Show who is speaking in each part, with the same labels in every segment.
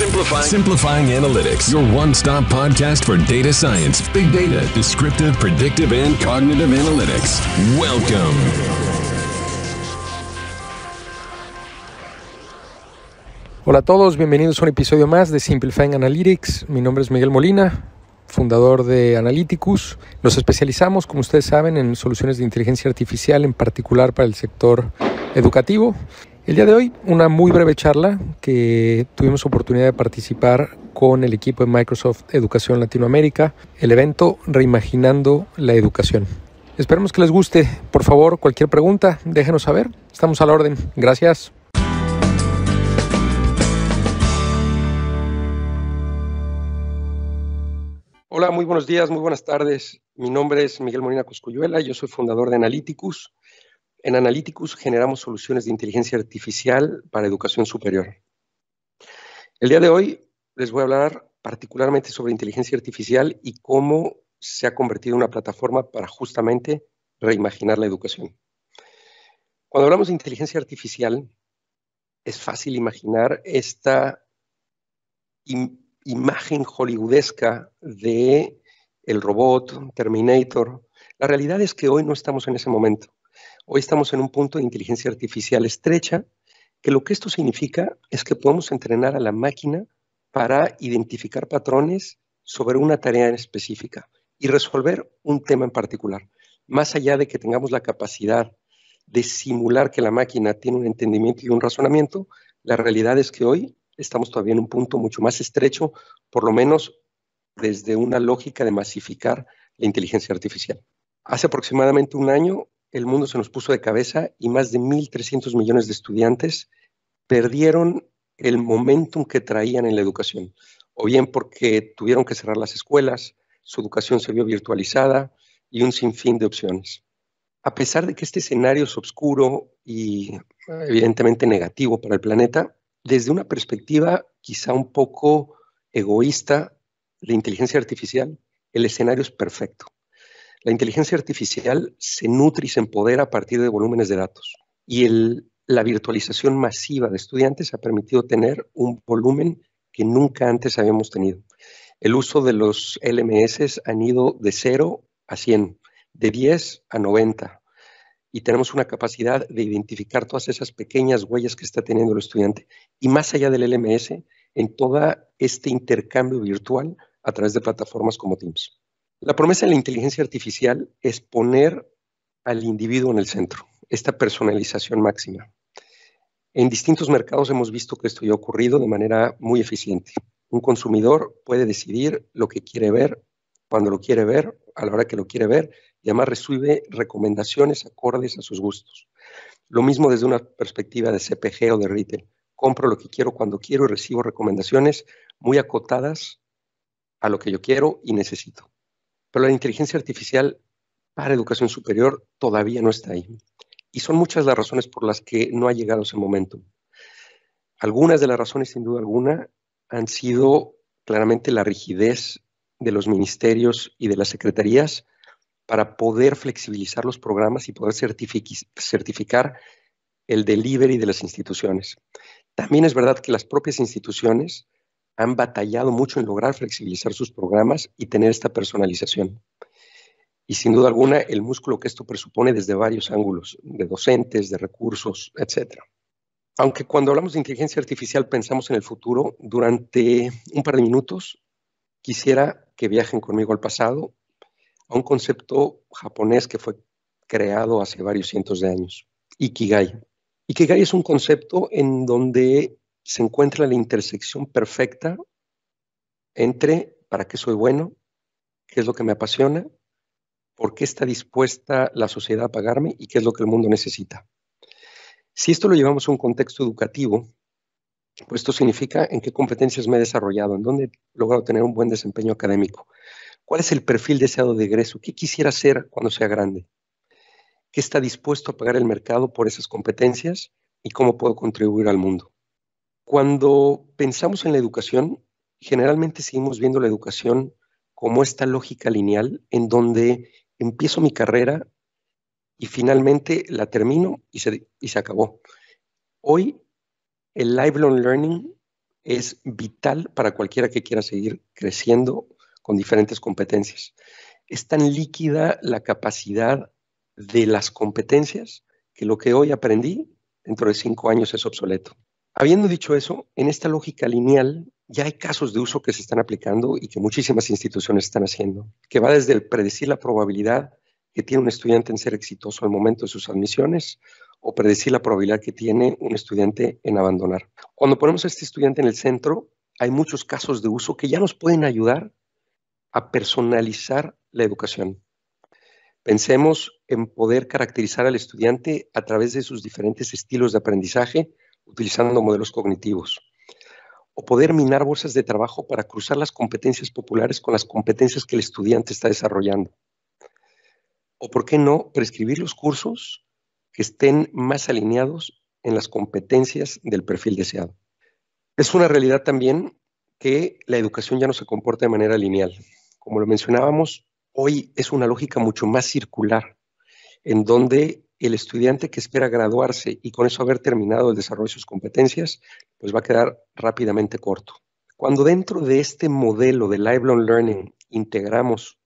Speaker 1: Simplifying. Simplifying Analytics, your one stop podcast for data science, big data, descriptive, predictive, and cognitive analytics. Welcome.
Speaker 2: Hola a todos, bienvenidos a un episodio más de Simplifying Analytics. Mi nombre es Miguel Molina, fundador de Analyticus. Nos especializamos, como ustedes saben, en soluciones de inteligencia artificial, en particular para el sector educativo. El día de hoy, una muy breve charla que tuvimos oportunidad de participar con el equipo de Microsoft Educación Latinoamérica, el evento Reimaginando la Educación. Esperemos que les guste. Por favor, cualquier pregunta, déjenos saber. Estamos a la orden. Gracias. Hola, muy buenos días, muy buenas tardes. Mi nombre es Miguel Molina Coscuyuela, yo soy fundador de Analyticus en Analyticus generamos soluciones de inteligencia artificial para educación superior. El día de hoy les voy a hablar particularmente sobre inteligencia artificial y cómo se ha convertido en una plataforma para justamente reimaginar la educación. Cuando hablamos de inteligencia artificial, es fácil imaginar esta imagen hollywoodesca de el robot, Terminator. La realidad es que hoy no estamos en ese momento. Hoy estamos en un punto de inteligencia artificial estrecha, que lo que esto significa es que podemos entrenar a la máquina para identificar patrones sobre una tarea específica y resolver un tema en particular. Más allá de que tengamos la capacidad de simular que la máquina tiene un entendimiento y un razonamiento, la realidad es que hoy estamos todavía en un punto mucho más estrecho, por lo menos desde una lógica de masificar la inteligencia artificial. Hace aproximadamente un año el mundo se nos puso de cabeza y más de 1.300 millones de estudiantes perdieron el momentum que traían en la educación, o bien porque tuvieron que cerrar las escuelas, su educación se vio virtualizada y un sinfín de opciones. A pesar de que este escenario es oscuro y evidentemente negativo para el planeta, desde una perspectiva quizá un poco egoísta de inteligencia artificial, el escenario es perfecto. La inteligencia artificial se nutre y se empodera a partir de volúmenes de datos. Y la virtualización masiva de estudiantes ha permitido tener un volumen que nunca antes habíamos tenido. El uso de los LMS han ido de 0 a 100, de 10 a 90. Y tenemos una capacidad de identificar todas esas pequeñas huellas que está teniendo el estudiante. Y más allá del LMS, en todo este intercambio virtual a través de plataformas como Teams. La promesa de la inteligencia artificial es poner al individuo en el centro, esta personalización máxima. En distintos mercados hemos visto que esto ya ha ocurrido de manera muy eficiente. Un consumidor puede decidir lo que quiere ver, cuando lo quiere ver, a la hora que lo quiere ver, y además recibe recomendaciones acordes a sus gustos. Lo mismo desde una perspectiva de CPG o de retail. Compro lo que quiero cuando quiero y recibo recomendaciones muy acotadas a lo que yo quiero y necesito. Pero la inteligencia artificial para educación superior todavía no está ahí. Y son muchas las razones por las que no ha llegado ese momento. Algunas de las razones, sin duda alguna, han sido claramente la rigidez de los ministerios y de las secretarías para poder flexibilizar los programas y poder certificar el delivery de las instituciones. También es verdad que las propias instituciones han batallado mucho en lograr flexibilizar sus programas y tener esta personalización. Y sin duda alguna, el músculo que esto presupone desde varios ángulos, de docentes, de recursos, etc. Aunque cuando hablamos de inteligencia artificial pensamos en el futuro, durante un par de minutos quisiera que viajen conmigo al pasado a un concepto japonés que fue creado hace varios cientos de años, Ikigai. Ikigai es un concepto en donde se encuentra la intersección perfecta entre para qué soy bueno, qué es lo que me apasiona, por qué está dispuesta la sociedad a pagarme y qué es lo que el mundo necesita. Si esto lo llevamos a un contexto educativo, pues esto significa en qué competencias me he desarrollado, en dónde he logrado tener un buen desempeño académico, cuál es el perfil deseado de egreso, qué quisiera ser cuando sea grande, qué está dispuesto a pagar el mercado por esas competencias y cómo puedo contribuir al mundo. Cuando pensamos en la educación, generalmente seguimos viendo la educación como esta lógica lineal en donde empiezo mi carrera y finalmente la termino y se, y se acabó. Hoy el lifelong learning es vital para cualquiera que quiera seguir creciendo con diferentes competencias. Es tan líquida la capacidad de las competencias que lo que hoy aprendí dentro de cinco años es obsoleto. Habiendo dicho eso, en esta lógica lineal ya hay casos de uso que se están aplicando y que muchísimas instituciones están haciendo, que va desde el predecir la probabilidad que tiene un estudiante en ser exitoso al momento de sus admisiones o predecir la probabilidad que tiene un estudiante en abandonar. Cuando ponemos a este estudiante en el centro, hay muchos casos de uso que ya nos pueden ayudar a personalizar la educación. Pensemos en poder caracterizar al estudiante a través de sus diferentes estilos de aprendizaje utilizando modelos cognitivos. O poder minar bolsas de trabajo para cruzar las competencias populares con las competencias que el estudiante está desarrollando. O, ¿por qué no, prescribir los cursos que estén más alineados en las competencias del perfil deseado. Es una realidad también que la educación ya no se comporta de manera lineal. Como lo mencionábamos, hoy es una lógica mucho más circular, en donde el estudiante que espera graduarse y con eso haber terminado el desarrollo de sus competencias, pues va a quedar rápidamente corto. Cuando dentro de este modelo de lifelong learning integramos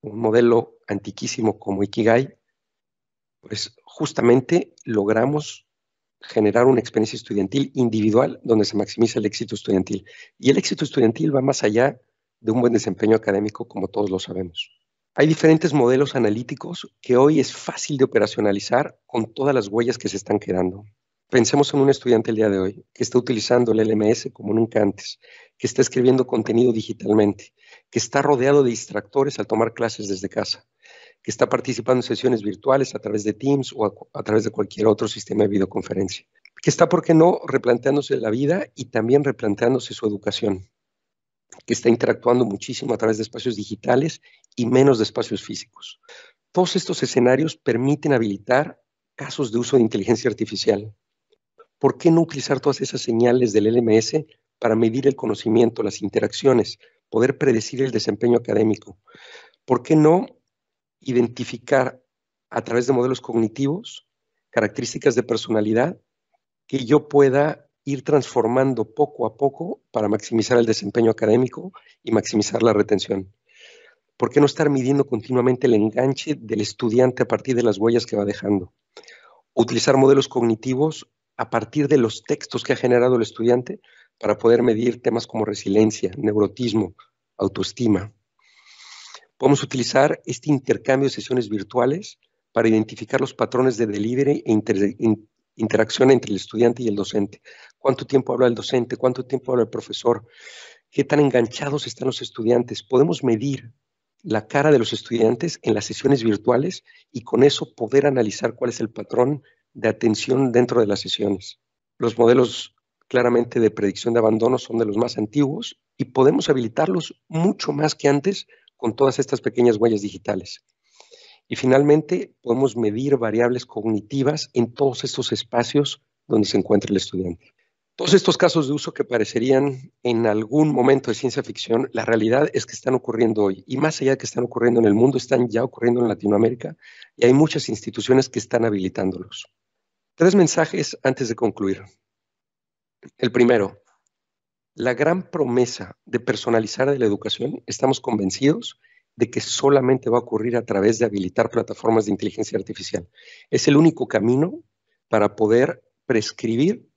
Speaker 2: un modelo antiquísimo como Ikigai, pues justamente logramos generar una experiencia estudiantil individual donde se maximiza el éxito estudiantil. Y el éxito estudiantil va más allá de un buen desempeño académico, como todos lo sabemos. Hay diferentes modelos analíticos que hoy es fácil de operacionalizar con todas las huellas que se están quedando. Pensemos en un estudiante el día de hoy que está utilizando el LMS como nunca antes, que está escribiendo contenido digitalmente, que está rodeado de distractores al tomar clases desde casa, que está participando en sesiones virtuales a través de Teams o a, través de cualquier otro sistema de videoconferencia, que está, ¿por qué no?, replanteándose la vida y también replanteándose su educación, que está interactuando muchísimo a través de espacios digitales y menos de espacios físicos. Todos estos escenarios permiten habilitar casos de uso de inteligencia artificial. ¿Por qué no utilizar todas esas señales del LMS para medir el conocimiento, las interacciones, poder predecir el desempeño académico? ¿Por qué no identificar a través de modelos cognitivos características de personalidad que yo pueda ir transformando poco a poco para maximizar el desempeño académico y maximizar la retención. ¿Por qué no estar midiendo continuamente el enganche del estudiante a partir de las huellas que va dejando? Utilizar modelos cognitivos a partir de los textos que ha generado el estudiante para poder medir temas como resiliencia, neurotismo, autoestima. Podemos utilizar este intercambio de sesiones virtuales para identificar los patrones de delivery e interacción entre el estudiante y el docente. ¿Cuánto tiempo habla el docente? ¿Cuánto tiempo habla el profesor? ¿Qué tan enganchados están los estudiantes? Podemos medir la cara de los estudiantes en las sesiones virtuales y con eso poder analizar cuál es el patrón de atención dentro de las sesiones. Los modelos claramente de predicción de abandono son de los más antiguos y podemos habilitarlos mucho más que antes con todas estas pequeñas huellas digitales. Y finalmente, podemos medir variables cognitivas en todos estos espacios donde se encuentra el estudiante. Todos estos casos de uso que parecerían en algún momento de ciencia ficción, la realidad es que están ocurriendo hoy. Y más allá de que están ocurriendo en el mundo, están ya ocurriendo en Latinoamérica y hay muchas instituciones que están habilitándolos. Tres mensajes antes de concluir. El primero, la gran promesa de personalizar de la educación, estamos convencidos de que solamente va a ocurrir a través de habilitar plataformas de inteligencia artificial. Es el único camino para poder prescribir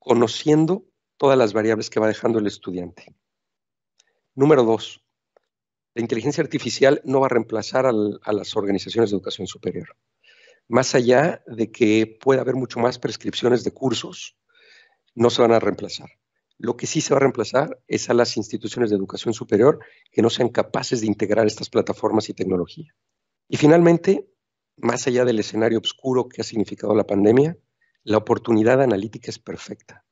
Speaker 2: conociendo todas las variables que va dejando el estudiante. Número dos, la inteligencia artificial no va a reemplazar a las organizaciones de educación superior. Más allá de que pueda haber mucho más prescripciones de cursos, no se van a reemplazar. Lo que sí se va a reemplazar es a las instituciones de educación superior que no sean capaces de integrar estas plataformas y tecnología. Y finalmente, más allá del escenario oscuro que ha significado la pandemia, la oportunidad analítica es perfecta.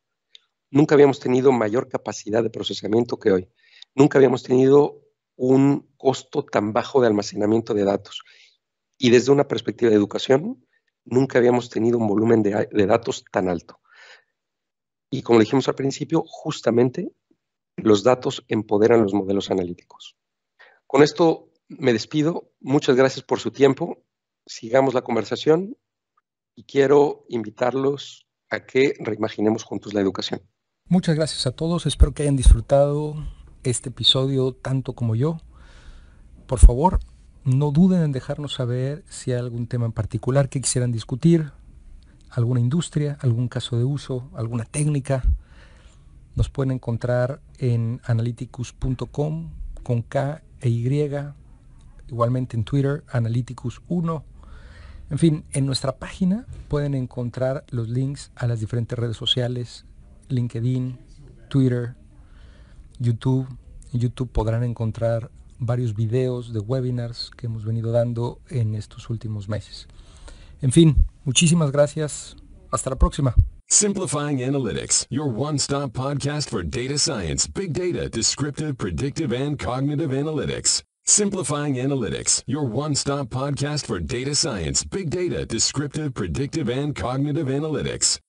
Speaker 2: Nunca habíamos tenido mayor capacidad de procesamiento que hoy. Nunca habíamos tenido un costo tan bajo de almacenamiento de datos. Y desde una perspectiva de educación, nunca habíamos tenido un volumen de, de datos tan alto. Y como dijimos al principio, justamente los datos empoderan los modelos analíticos. Con esto me despido. Muchas gracias por su tiempo. Sigamos la conversación y quiero invitarlos a que reimaginemos juntos la educación.
Speaker 3: Muchas gracias a todos, espero que hayan disfrutado este episodio tanto como yo. Por favor, no duden en dejarnos saber si hay algún tema en particular que quisieran discutir, alguna industria, algún caso de uso, alguna técnica. Nos pueden encontrar en analyticus.com con K e Y, igualmente en Twitter, analyticus1. En fin, en nuestra página pueden encontrar los links a las diferentes redes sociales, LinkedIn, Twitter, YouTube. En YouTube podrán encontrar varios videos de webinars que hemos venido dando en estos últimos meses. En fin, muchísimas gracias. Hasta la próxima.
Speaker 1: Simplifying Analytics, your one-stop podcast for data science, big data, descriptive, predictive, and cognitive analytics. Simplifying Analytics, your one-stop podcast for data science, big data, descriptive, predictive, and cognitive analytics.